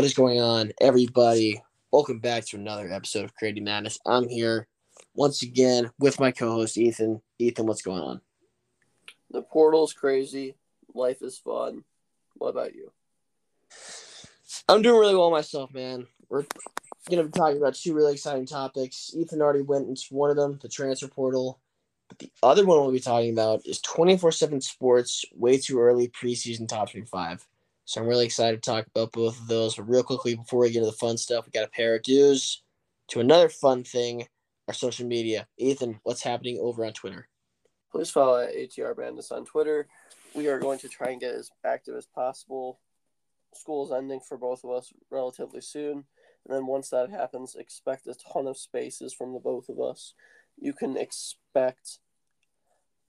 What is going on, everybody? Welcome back to another episode of Creating Madness. I'm here once again with my co-host Ethan. Ethan, what's going on? The portal's crazy. Life is fun. What about you? I'm doing really well myself, man. We're gonna be talking about two really exciting topics. Ethan already went into one of them, the transfer portal. But the other one we'll be talking about is 24/7 Sports. Way too early preseason top 25. So I'm really excited to talk about both of those. But real quickly, before we get into the fun stuff, we got a pair of dues to another fun thing, our social media. Ethan, what's happening over on Twitter? Please follow at ATR Madness on Twitter. We are going to try and get as active as possible. School's ending for both of us relatively soon. And then once that happens, expect a ton of spaces from the both of us. You can expect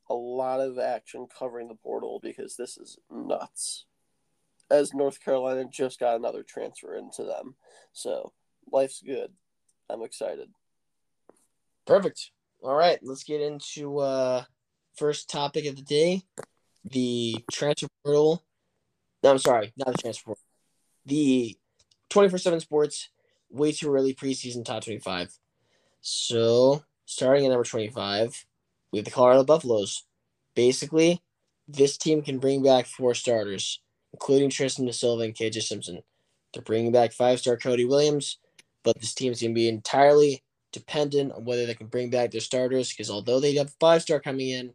a lot of action covering the portal because this is nuts as North Carolina just got another transfer into them. So life's good. I'm excited. Perfect. All right, let's get into uh first topic of the day, the transfer portal. No, I'm sorry, not the transfer portal. The 24/7 Sports way too early preseason top 25. So, starting at number 25, we have the Colorado Buffaloes. Basically, this team can bring back four starters including Tristan Da Silva and KJ Simpson. They're bringing back five star Cody Williams, but this team's going to be entirely dependent on whether they can bring back their starters because although they have five star coming in,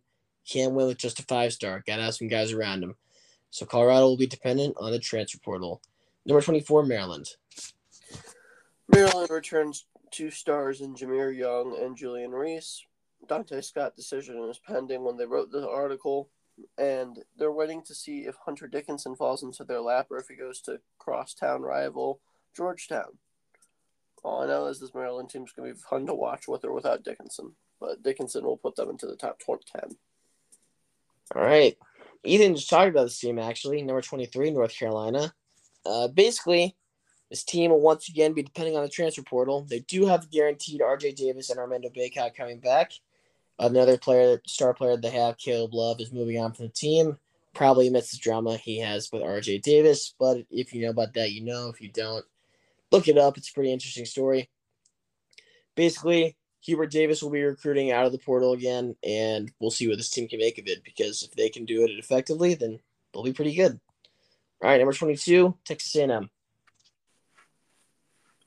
can't win with just a five star. Got to have some guys around them. So Colorado will be dependent on the transfer portal. Number 24, Maryland. Maryland returns two stars in Jahmir Young and Julian Reese. Donta Scott decision is pending when they wrote the article and they're waiting to see if Hunter Dickinson falls into their lap or if he goes to crosstown rival Georgetown. All I know is this Maryland team is going to be fun to watch with or without Dickinson, but Dickinson will put them into the top 10. All right. Ethan just talked about this team, actually. Number 23, North Carolina. Uh, basically, this team will once again be depending on the transfer portal. They do have guaranteed RJ Davis and Armando Bacot coming back. Another player, star player they have, Caleb Love, is moving on from the team. Probably amidst the drama he has with RJ Davis. But if you know about that, you know. If you don't, look it up. It's a pretty interesting story. Basically, Hubert Davis will be recruiting out of the portal again, and we'll see what this team can make of it. Because if they can do it effectively, then they'll be pretty good. All right, number twenty-two, Texas A&M.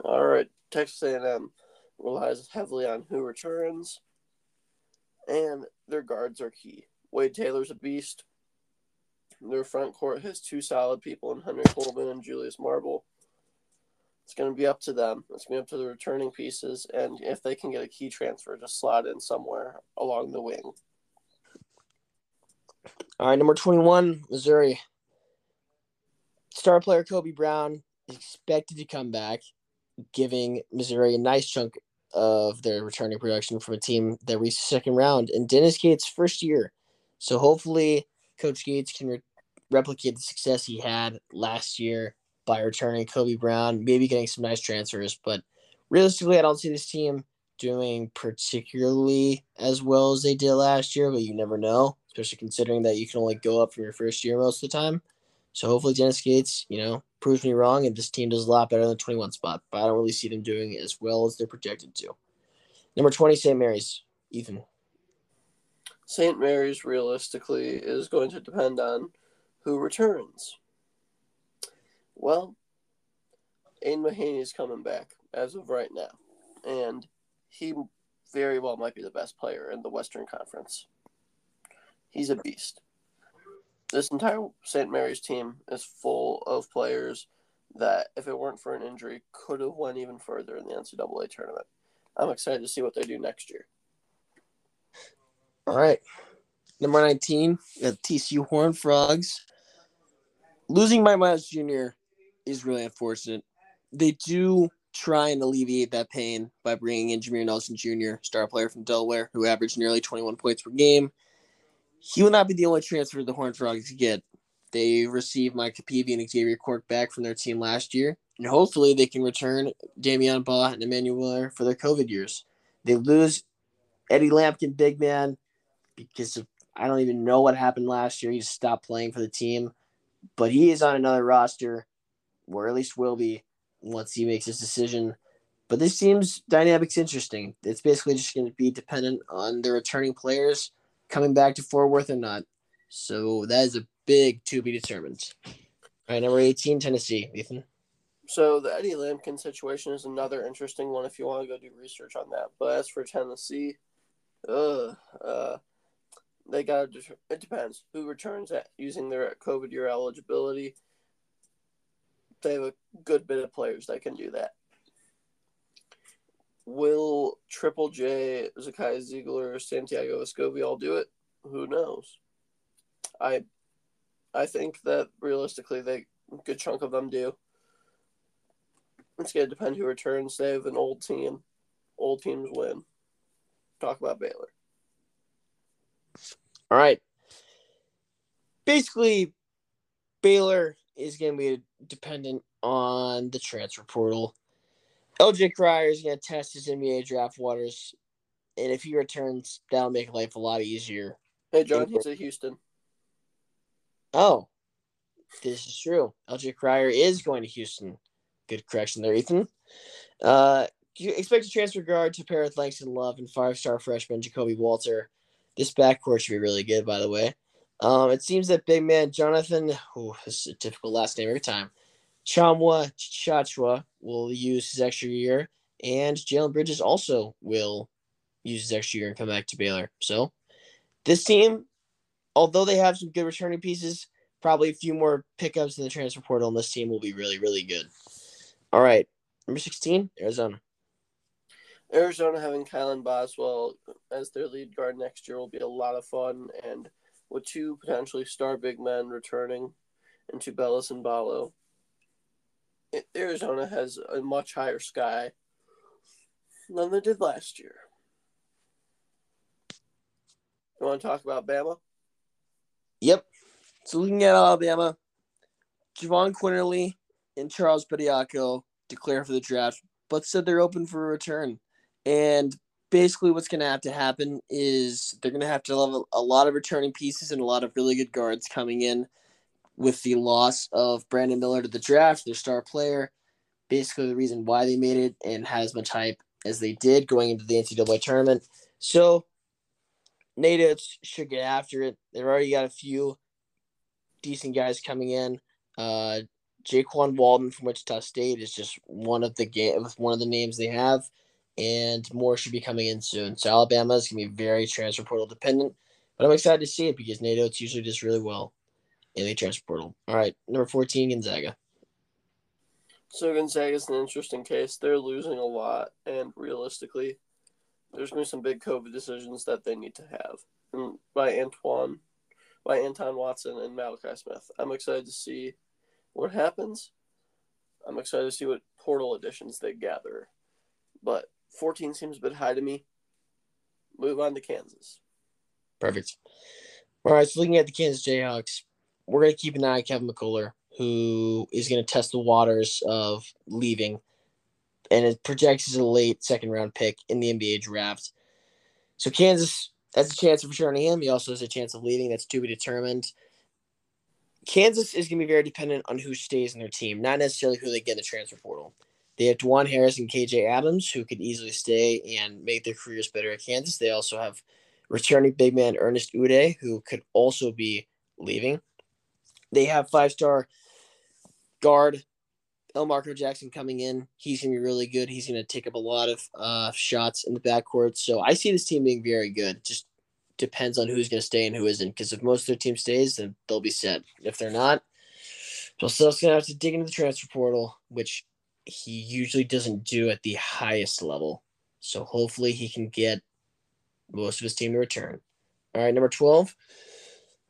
All right, Texas A&M relies heavily on who returns and their guards are key. Wade Taylor's a beast. Their front court has two solid people in Henry Coleman and Julius Marble. It's going to be up to them. It's going to be up to the returning pieces, and if they can get a key transfer, just slot in somewhere along the wing. All right, number 21, Missouri. Star player Kobe Brown is expected to come back, giving Missouri a nice chunk of their returning production from a team that reached the second round in Dennis Gates' first year. So hopefully, Coach Gates can re- replicate the success he had last year by returning Kobe Brown, maybe getting some nice transfers. But realistically, I don't see this team doing particularly as well as they did last year, but you never know, especially considering that you can only go up from your first year most of the time. So hopefully Dennis Gates, you know, proves me wrong and this team does a lot better than the 21 spot, but I don't really see them doing as well as they're projected to. Number 20, St. Mary's. Ethan. St. Mary's realistically is going to depend on who returns. Well, Aidan Mahaney is coming back as of right now, and he very well might be the best player in the Western Conference. He's a beast this entire St. Mary's team is full of players that, if it weren't for an injury, could have went even further in the NCAA tournament. I'm excited to see what they do next year. All right. Number 19, the TCU Horn Frogs. Losing Mike Miles Jr. is really unfortunate. They do try and alleviate that pain by bringing in Jameer Nelson Jr., star player from Delaware, who averaged nearly 21 points per game he will not be the only transfer the Horned Frogs get. They received Mike Peavy and Xavier Cork back from their team last year, and hopefully they can return Damian Baugh and Emmanuel for their COVID years. They lose Eddie Lampkin, big man, because of, I don't even know what happened last year. He just stopped playing for the team, but he is on another roster, or at least will be, once he makes his decision. But this team's dynamic's interesting. It's basically just going to be dependent on the returning players coming back to Fort Worth or not. So that is a big to be determined. All right, number 18, Tennessee. Ethan. So the Eddie Lampkin situation is another interesting one if you want to go do research on that. But as for Tennessee, uh, uh, they got to. It depends who returns at using their COVID year eligibility. They have a good bit of players that can do that. Will Triple J, Zakai Zeigler, Santiago Vescovi all do it? Who knows? I, I think that realistically, they a good chunk of them do. It's to depend who returns. They have an old team. Old teams win. Talk about Baylor. All right. Basically, Baylor is to be dependent on the transfer portal. LJ Cryer is going to test his NBA draft waters. And if he returns, that'll make life a lot easier. Hey, John, he's at Houston. Oh, this is true. LJ Cryer is going to Houston. Good correction there, Ethan. Uh, you expect to transfer guard to pair with Langston Love and five star freshman Ja'Kobe Walter. This backcourt should be really good, by the way. Um, it seems that big man Jonathan, oh, this is a typical last name every time, Tchamwa Tchatchoua will use his extra year, and Jalen Bridges also will use his extra year and come back to Baylor. So this team, although they have some good returning pieces, probably a few more pickups in the transfer portal, and this team will be really, really good. All right. Number 16, Arizona. Arizona having Kylan Boswell as their lead guard next year will be a lot of fun. And with two potentially star big men returning in Tubelis and Ballo, Arizona has a much higher sky than they did last year. You want to talk about Bama? Yep. So looking at Alabama, Jahvon Quinerly and Charles Bediako declare for the draft, but said they're open for a return. And basically, what's going to have to happen is they're going to have to have a, lot of returning pieces and a lot of really good guards coming in with the loss of Brandon Miller to the draft, their star player. Basically, the reason why they made it and had as much hype as they did going into the NCAA tournament. So, Nate Oats should get after it. They've already got a few decent guys coming in. Uh, Jaykwon Walton from Wichita State is just one of the game one of the names they have, and more should be coming in soon. So Alabama is gonna be very transfer portal dependent, but I'm excited to see it because Nate Oats usually does really well transfer portal. All right, number fourteen Gonzaga. So Gonzaga is an interesting case. They're losing a lot, and realistically, there's going to be some big COVID decisions that they need to have. And by Antoine, by Anton Watson and Malachi Smith. I'm excited to see what happens. I'm excited to see what portal additions they gather. But 14 seems a bit high to me. Move on to Kansas. Perfect. All right, so looking at the Kansas Jayhawks, we're going to keep an eye on Kevin McCullar, who is going to test the waters of leaving. And it projects as a late second round pick in the NBA draft. So Kansas has a chance of returning him. He also has a chance of leaving. That's to be determined. Kansas is going to be very dependent on who stays in their team, not necessarily who they get in the transfer portal. They have Dajuan Harris and KJ Adams, who could easily stay and make their careers better at Kansas. They also have returning big man Ernest Udeh, who could also be leaving. They have five star guard Elmarko Jackson coming in. He's going to be really good. He's going to take up a lot of uh, shots in the backcourt. So I see this team being very good. Just depends on who's going to stay and who isn't. Because if most of their team stays, then they'll be set. If they're not, Bill Self's going to have to dig into the transfer portal, which he usually doesn't do at the highest level. So hopefully he can get most of his team to return. All right, number 12,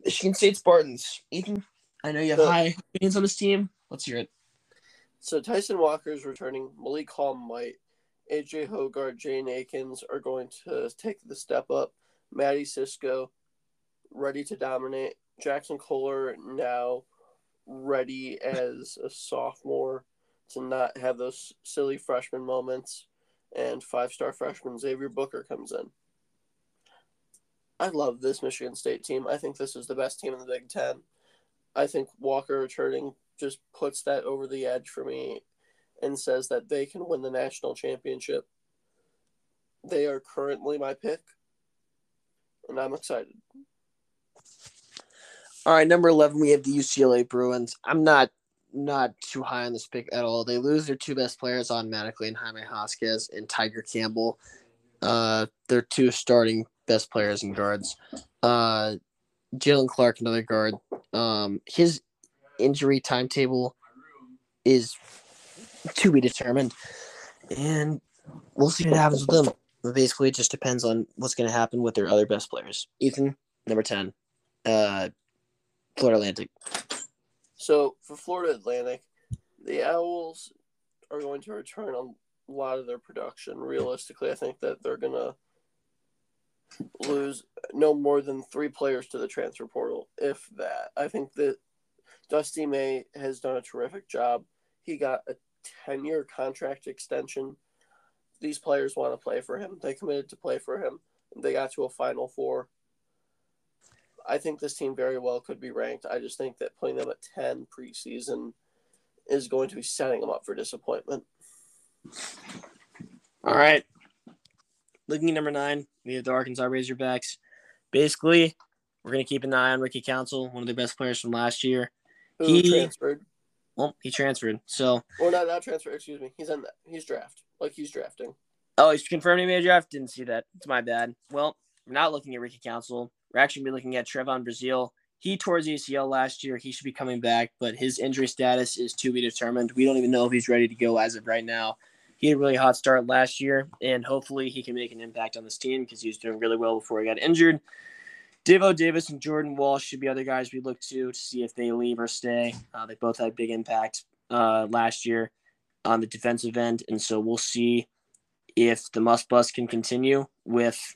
Michigan State Spartans. Ethan, I know you have so, high opinions on this team. Let's hear it. So Tyson Walker is returning. Malik Hall might. AJ Hoggard, Jane Akins are going to take the step up. Mady Sissoko, ready to dominate. Jaxon Kohler now ready as a sophomore to not have those silly freshman moments. And five star freshman Xavier Booker comes in. I love this Michigan State team. I think this is the best team in the Big Ten. I think Walker returning just puts that over the edge for me. and says that they can win the national championship, they are currently my pick, and I'm excited. All right, number eleven, we have the UCLA Bruins. I'm not not too high on this pick at all. They lose their two best players automatically in Jaime Jaquez and Tiger Campbell. Uh, their two starting best players and guards. Uh, Jaylen Clark, another guard. Um, his injury timetable is to be determined, and we'll see what happens with them. Basically, it just depends on what's going to happen with their other best players. Ethan, number ten, uh, Florida Atlantic. So for Florida Atlantic, the Owls are going to return a lot of their production. Realistically, I think that they're going to lose no more than three players to the transfer portal, if that. I think that Dusty May has done a terrific job. He got a 10 year contract extension. These players want to play for him. They committed to play for him. They got to a Final Four. I think this team very well could be ranked. I just think that putting them at 10 preseason is going to be setting them up for disappointment. All right. Looking at number nine, we have the Arkansas Razorbacks. Basically, we're going to keep an eye on Ricky Council, one of the best players from last year. Who He- transferred? Well, he transferred. So, Or not, not transfer. Excuse me. He's in. that. He's draft. Like he's drafting. oh, he's confirmed he made a draft. Didn't see that. It's my bad. Well, we're not looking at Ricky Council. We're actually be looking at Trevon Brazile. He tore his ACL last year. He should be coming back, but his injury status is to be determined. We don't even know if he's ready to go as of right now. He had a really hot start last year, and hopefully he can make an impact on this team because he was doing really well before he got injured. Devo Davis and Jordan Walsh should be other guys we look to to see if they leave or stay. Uh, they both had big impact uh, last year on the defensive end, and so we'll see if the Muss Bus can continue with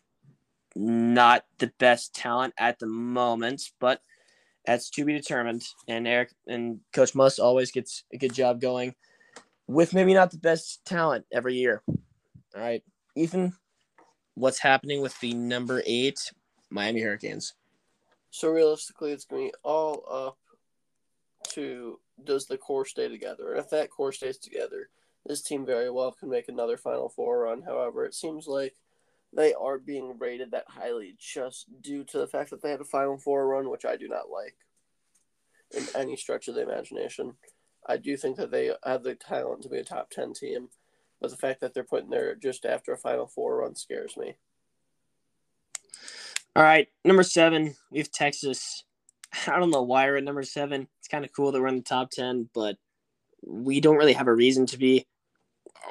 not the best talent at the moment, but that's to be determined. And Eric and Coach Muss always gets a good job going with maybe not the best talent every year. All right, Ethan, what's happening with the number eight Miami Hurricanes? So realistically, it's going to be all up to does the core stay together, and if that core stays together, this team very well can make another Final Four run. However, it seems like they are being rated that highly just due to the fact that they had a Final Four run, which I do not like in any stretch of the imagination. I do think that they have the talent to be a top ten team, but the fact that they're putting there just after a Final Four run scares me. All right, number seven, we have Texas. I don't know why we're at number seven. It's kind of cool that we're in the top 10, but we don't really have a reason to be.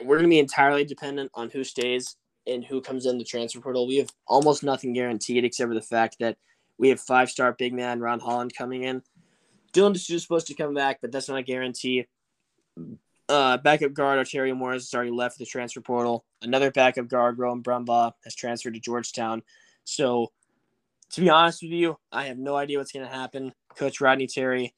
We're going to be entirely dependent on who stays and who comes in the transfer portal. We have almost nothing guaranteed except for the fact that we have five star big man Ron Holland coming in. Dylan is supposed to come back, but that's not a guarantee. Uh, backup guard Arterio Morris has already left the transfer portal. Another backup guard, Rowan Brumbaugh, has transferred to Georgetown. So to be honest with you, I have no idea what's going to happen. Coach Rodney Terry,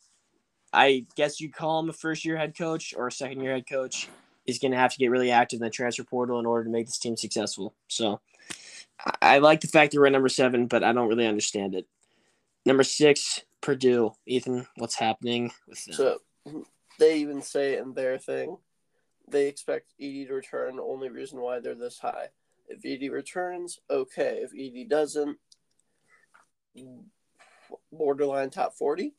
I guess you call him a first year head coach or a second year head coach, is going to have to get really active in the transfer portal in order to make this team successful. So I, I like the fact that we're at number seven, but I don't really understand it. Number six, Purdue. Ethan, what's happening with them? So they even say in their thing, they expect Edey to return. Only reason why they're this high. If Edey returns, okay. If Edey doesn't, borderline top forty.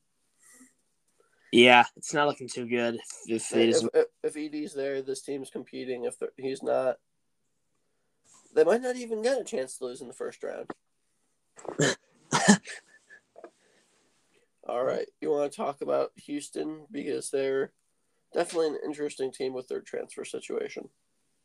yeah, it's not looking too good. If, if is, if, if Edey's there, this team's competing. If he's not, they might not even get a chance to lose in the first round. All right, you want to talk about Houston because they're definitely an interesting team with their transfer situation.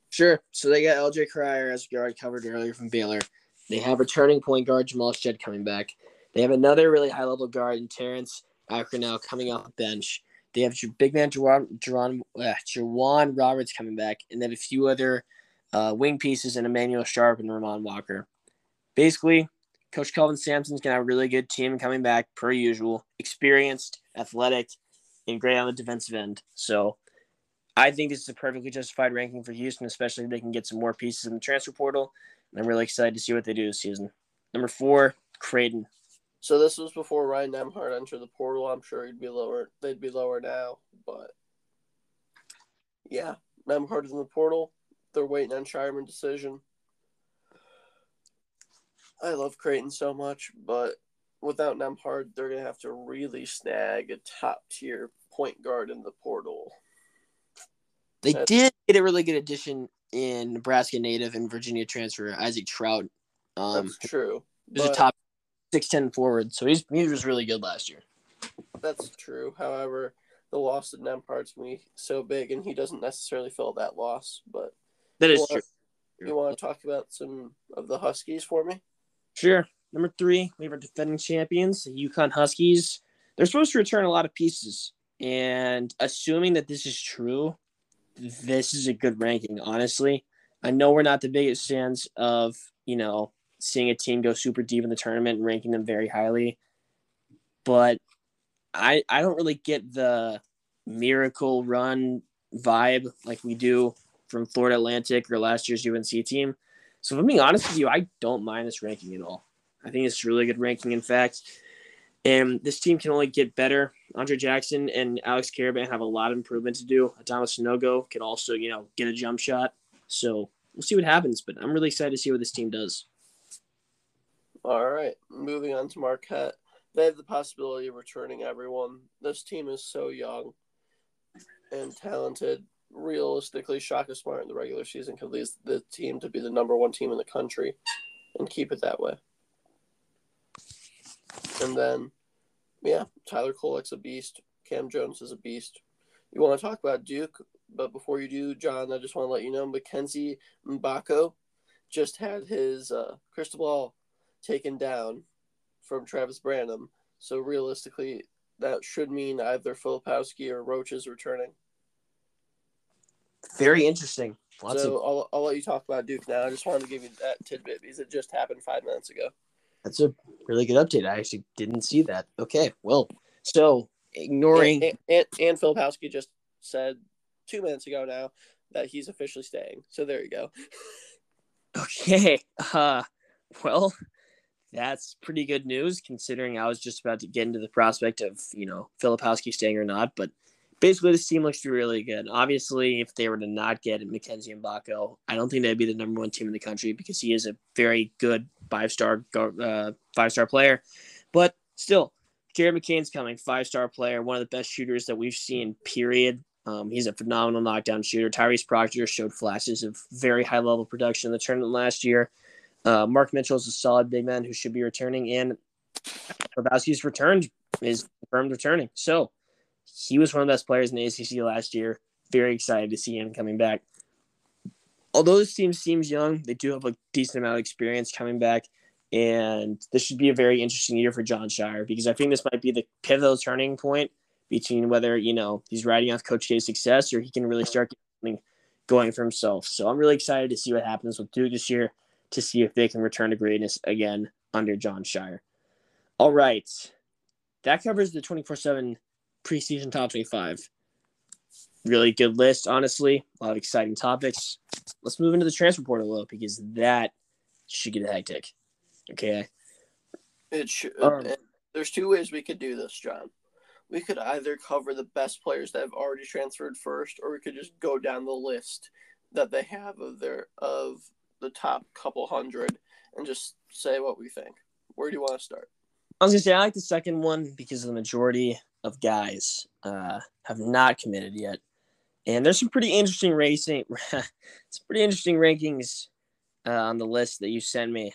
Sure. So they got LJ Cryer, as we already covered earlier from Baylor. They have returning point guard Jamal Shead coming back. They have another really high level guard in Terrence Acronell coming off the bench. They have big man J'Wan, J'Wan, uh, J'Wan Roberts coming back, and then a few other uh, wing pieces in Emanuel Sharp and Ramon Walker. Basically, Coach Kelvin Sampson's gonna have a really good team coming back per usual, experienced, athletic, and great on the defensive end. So I think this is a perfectly justified ranking for Houston, especially if they can get some more pieces in the transfer portal. And I'm really excited to see what they do this season. Number four, Creighton. So this was before Ryan Nembhard entered the portal. I'm sure he'd be lower. They'd be lower now, but yeah, Nembhard in the portal. They're waiting on Scheierman decision. I love Creighton so much, but without Nembhard, they're gonna have to really snag a top tier point guard in the portal. They That's- did get a really good addition in Nebraska native and Virginia transfer Isaac Traudt. Um, That's true. he's a top six ten forward, so he's he was really good last year. That's true. However, the loss of Nembhard's gonna so big, and he doesn't necessarily feel that loss. But That is you true. You want to talk about some of the Huskies for me? Sure. Number three, we have our defending champions, the UConn Huskies. They're supposed to return a lot of pieces, and assuming that this is true, this is a good ranking. Honestly, I know we're not the biggest fans of you know seeing a team go super deep in the tournament and ranking them very highly, but I I don't really get the miracle run vibe like we do from Florida Atlantic or last year's UNC team. So if I'm being honest with you, I don't mind this ranking at all. I think it's a really good ranking, in fact. And this team can only get better. Andre Jackson and Alex Karaban have a lot of improvement to do. Adama Sanogo can also, you know, get a jump shot. So we'll see what happens. But I'm really excited to see what this team does. All right, moving on to Marquette. They have the possibility of returning everyone. This team is so young and talented. Realistically, Shaka Smart in the regular season could lead the team to be the number one team in the country and keep it that way. And then, yeah, Tyler Kolek's a beast. Cam Jones is a beast. You want to talk about Duke, but before you do, John, I just want to let you know Mackenzie Mgbako just had his uh, crystal ball taken down from Travis Branham. So realistically, that should mean either Filipowski or Roach is returning. Very interesting. Lots so of I'll, I'll let you talk about Duke now. I just wanted to give you that tidbit because it just happened five minutes ago. that's a really good update. I actually didn't see that. Okay, well, so ignoring And, and, and Filipowski just said two minutes ago now that he's officially staying. So there you go. Okay. Uh well, that's pretty good news considering I was just about to get into the prospect of, you know, Filipowski staying or not, but basically this team looks really good. Obviously, if they were to not get Mackenzie Mgbako, I don't think they'd be the number one team in the country because he is a very good five-star uh, five-star player. But still, Jared McCain's coming, five-star player, one of the best shooters that we've seen, period. Um, he's a phenomenal knockdown shooter. Tyrese Proctor showed flashes of very high level production in the tournament last year. Uh, Mark Mitchell is a solid big man who should be returning, and Filipowski's returned is confirmed returning. So he was one of the best players in the ACC last year. Very excited to see him coming back. Although this team seems young, they do have a decent amount of experience coming back, and this should be a very interesting year for Jon Scheyer because I think this might be the pivotal turning point between whether you know he's riding off Coach K's success or he can really start getting going for himself. So I'm really excited to see what happens with Duke this year to see if they can return to greatness again under Jon Scheyer. All right, that covers the 24/7 preseason top 25. Really good list, honestly. A lot of exciting topics. Let's move into the transfer portal a little because that should get hectic. Okay. It should. Um, there's two ways we could do this, John. We could either cover the best players that have already transferred first, or we could just go down the list that they have of their of the top couple hundred and just say what we think. Where do you want to start? I was gonna say I like the second one because the majority of guys uh, have not committed yet, and there's some pretty interesting racing, some pretty interesting rankings uh, on the list that you sent me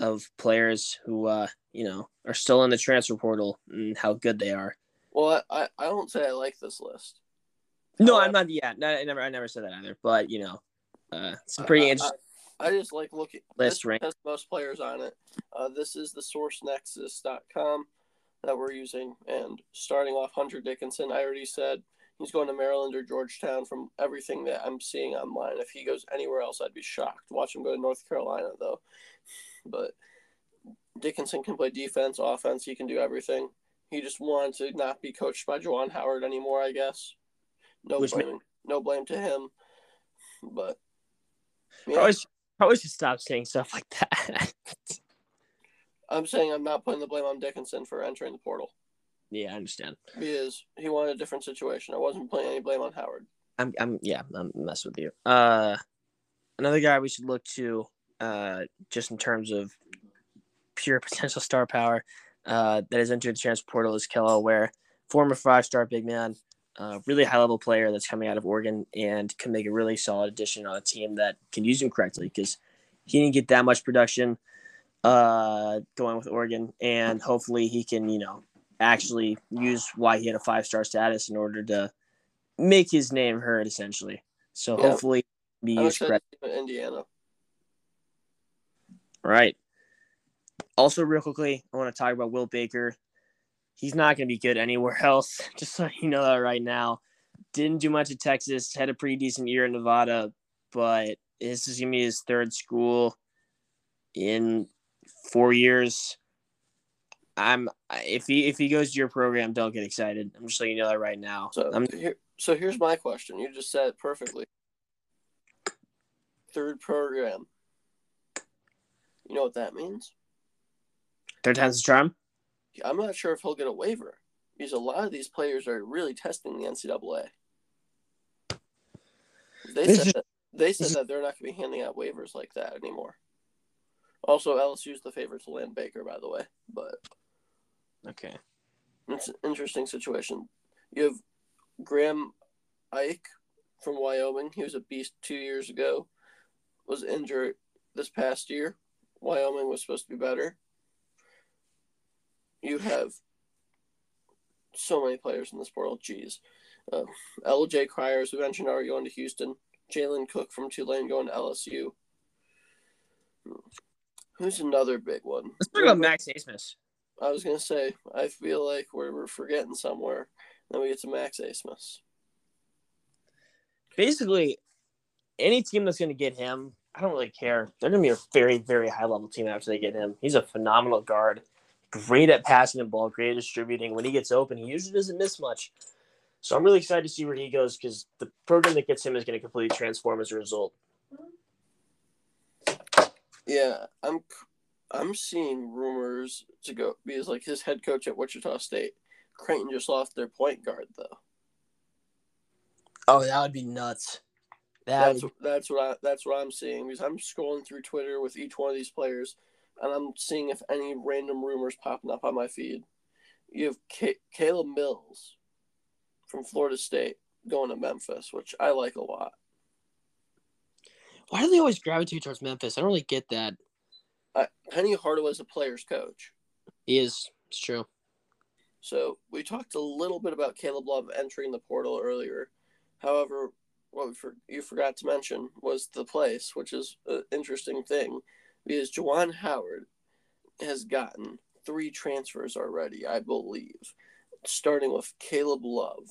of players who uh, you know are still in the transfer portal and how good they are. Well, I, I, I don't say I like this list. No, Uh, I'm not. Yeah, no, I never, I never said that either. But you know, uh, some pretty I- I- interesting. I just like looking. List this rank. has most players on it. Uh, this is the sourcenexus.com that we're using. And starting off, Hunter Dickinson, I already said he's going to Maryland or Georgetown from everything that I'm seeing online. If he goes anywhere else, I'd be shocked. Watch him go to North Carolina, though. But Dickinson can play defense, offense. He can do everything. He just wanted to not be coached by Juwan Howard anymore, I guess. No Which blame, no blame to him. But yeah. Probably, should- probably should stop saying stuff like that. I'm saying I'm not putting the blame on Dickinson for entering the portal yeah, I understand. because he wanted a different situation. I wasn't putting any blame on Howard. I'm, I'm, yeah, I'm messing with you. Uh, another guy we should look to, uh, just in terms of pure potential star power, uh, that has entered the transfer portal is Kel'el Ware, former five-star big man, uh, really high-level player that's coming out of Oregon and can make a really solid addition on a team that can use him correctly because he didn't get that much production uh, going with Oregon, and hopefully he can, you know, actually use why he had a five-star status in order to make his name heard, essentially. So Yeah. hopefully be used correctly. to see him in Indiana. Right. Also, real quickly, I want to talk about Will Baker. He's not going to be good anywhere else. Just so you know that right now. Didn't do much at Texas. Had a pretty decent year in Nevada, but this is going to be his third school in four years. I'm if he if he goes to your program, don't get excited. I'm just letting you know that right now. So I'm here, so here's my question. You just said it perfectly. Third program. You know what that means? third time's the charm. I'm not sure if he'll get a waiver because a lot of these players are really testing the NCAA. They said that they said that they're not going to be handing out waivers like that anymore. Also, LSU's the favorite to land Baker, by the way, but Okay. it's an interesting situation. You have Graham Ike from Wyoming. He was a beast two years ago. Was injured this past year. Wyoming was supposed to be better. You have so many players in this portal. Jeez. Uh, LJ Cryer, as we mentioned, already going to Houston. Jalen Cook from Tulane going to LSU. Who's another big one? Let's talk about Max Abmas. I was gonna say, I feel like we're, we're forgetting somewhere. Then we get to Max Abmas. basically any team that's going to get him, I don't really care. They're going to be a very, very high level team after they get him. He's a phenomenal guard, great at passing the ball, great at distributing. When he gets open, he usually doesn't miss much. So I'm really excited to see where he goes because the program that gets him is going to completely transform as a result. Yeah, I'm I'm seeing rumors to go because like his head coach at Wichita State, Creighton just lost their point guard though. Oh, that would be nuts. That That's that's what I that's what I'm seeing because I'm scrolling through Twitter with each one of these players, and I'm seeing if any random rumors popping up on my feed. You have Ca- Caleb Mills from Florida State going to Memphis, which I like a lot. Why do they always gravitate towards Memphis? I don't really get that. Uh, I, Penny Hardaway is a player's coach. He is. It's true. So we talked a little bit about Caleb Love entering the portal earlier. However, what we for, you forgot to mention was the place, which is an interesting thing, because Juwan Howard has gotten three transfers already, I believe, starting with Caleb Love.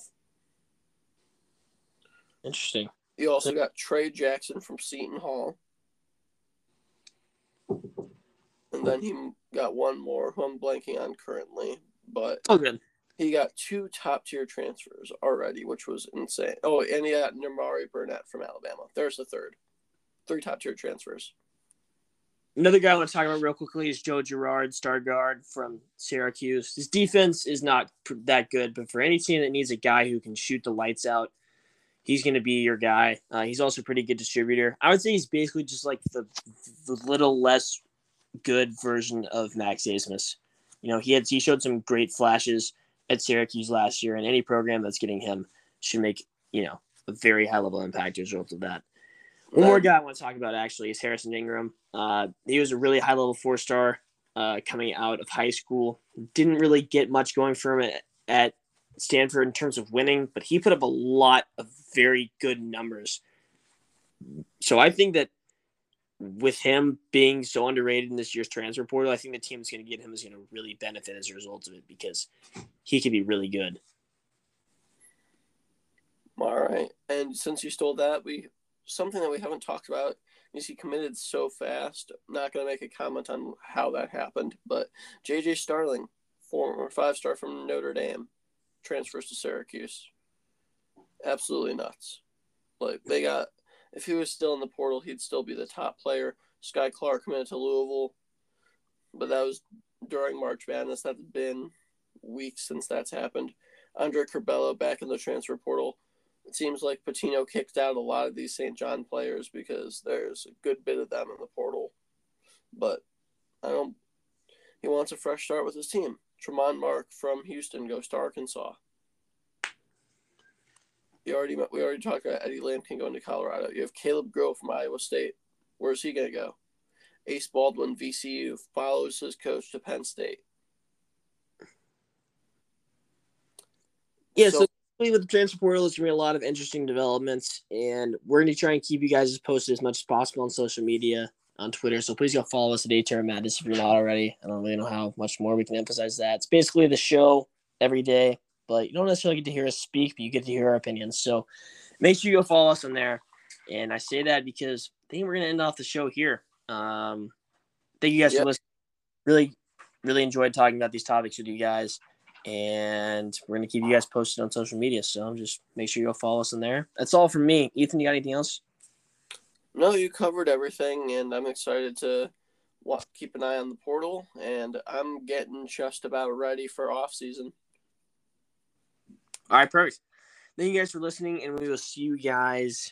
Interesting. You also got Tray Jackson from Seton Hall. And then he got one more who I'm blanking on currently, but Oh, good. he got two top tier transfers already, which was insane. Oh, and he got Nimari Burnett from Alabama. There's the third. Three top tier transfers. Another guy I want to talk about real quickly is Joe Girard, star guard from Syracuse. His defense is not that good, but for any team that needs a guy who can shoot the lights out, he's going to be your guy. Uh, he's also a pretty good distributor. I would say he's basically just like the, the little less good version of Max Abmas. You know, he had he showed some great flashes at Syracuse last year, and any program that's getting him should make you know a very high level impact as a result of that. One more guy I want to talk about actually is Harrison Ingram. Uh, he was a really high level four star uh, coming out of high school. Didn't really get much going for him at, at Stanford in terms of winning, but he put up a lot of very good numbers. So I think that with him being so underrated in this year's transfer portal, I think the team that's going to get him is going to really benefit as a result of it because he could be really good. All right. And since you stole that, we something that we haven't talked about is he committed so fast. I'm not going to make a comment on how that happened, but JJ Starling, former five star from Notre Dame, transfers to Syracuse. Absolutely nuts. Like they got if he was still in the portal, he'd still be the top player. Skyy Clark committed to Louisville, but that was during March Madness. That's been weeks since that's happened. Andre Curbelo back in the transfer portal. it seems like Pitino kicked out a lot of these St. John players because there's a good bit of them in the portal. But I don't. He wants a fresh start with his team. Tramon Mark from Houston goes to Arkansas. You already we already talked about Eddie Lampkin going to Colorado. You have Caleb Grove from Iowa State. Where's he gonna go? Ace Baldwin, VCU, follows his coach to Penn State. Yeah, so, so with the transfer portal, there's gonna be a lot of interesting developments, and we're gonna try and keep you guys as posted as much as possible on social media, on Twitter. So please go follow us at ATR Madness if you're not already. I don't really know how much more we can emphasize that. It's basically the show every day, but you don't necessarily get to hear us speak, but you get to hear our opinions. So make sure you go follow us on there. And I say that because I think we're gonna end off the show here. Um, thank you guys yep. for listening. Really, really enjoyed talking about these topics with you guys and we're gonna keep you guys posted on social media. So just make sure you go follow us on there. That's all from me. Ethan, you got anything else? No, you covered everything, and I'm excited to keep an eye on the portal. And I'm getting just about ready for off season. All right, perfect. Thank you guys for listening, and we will see you guys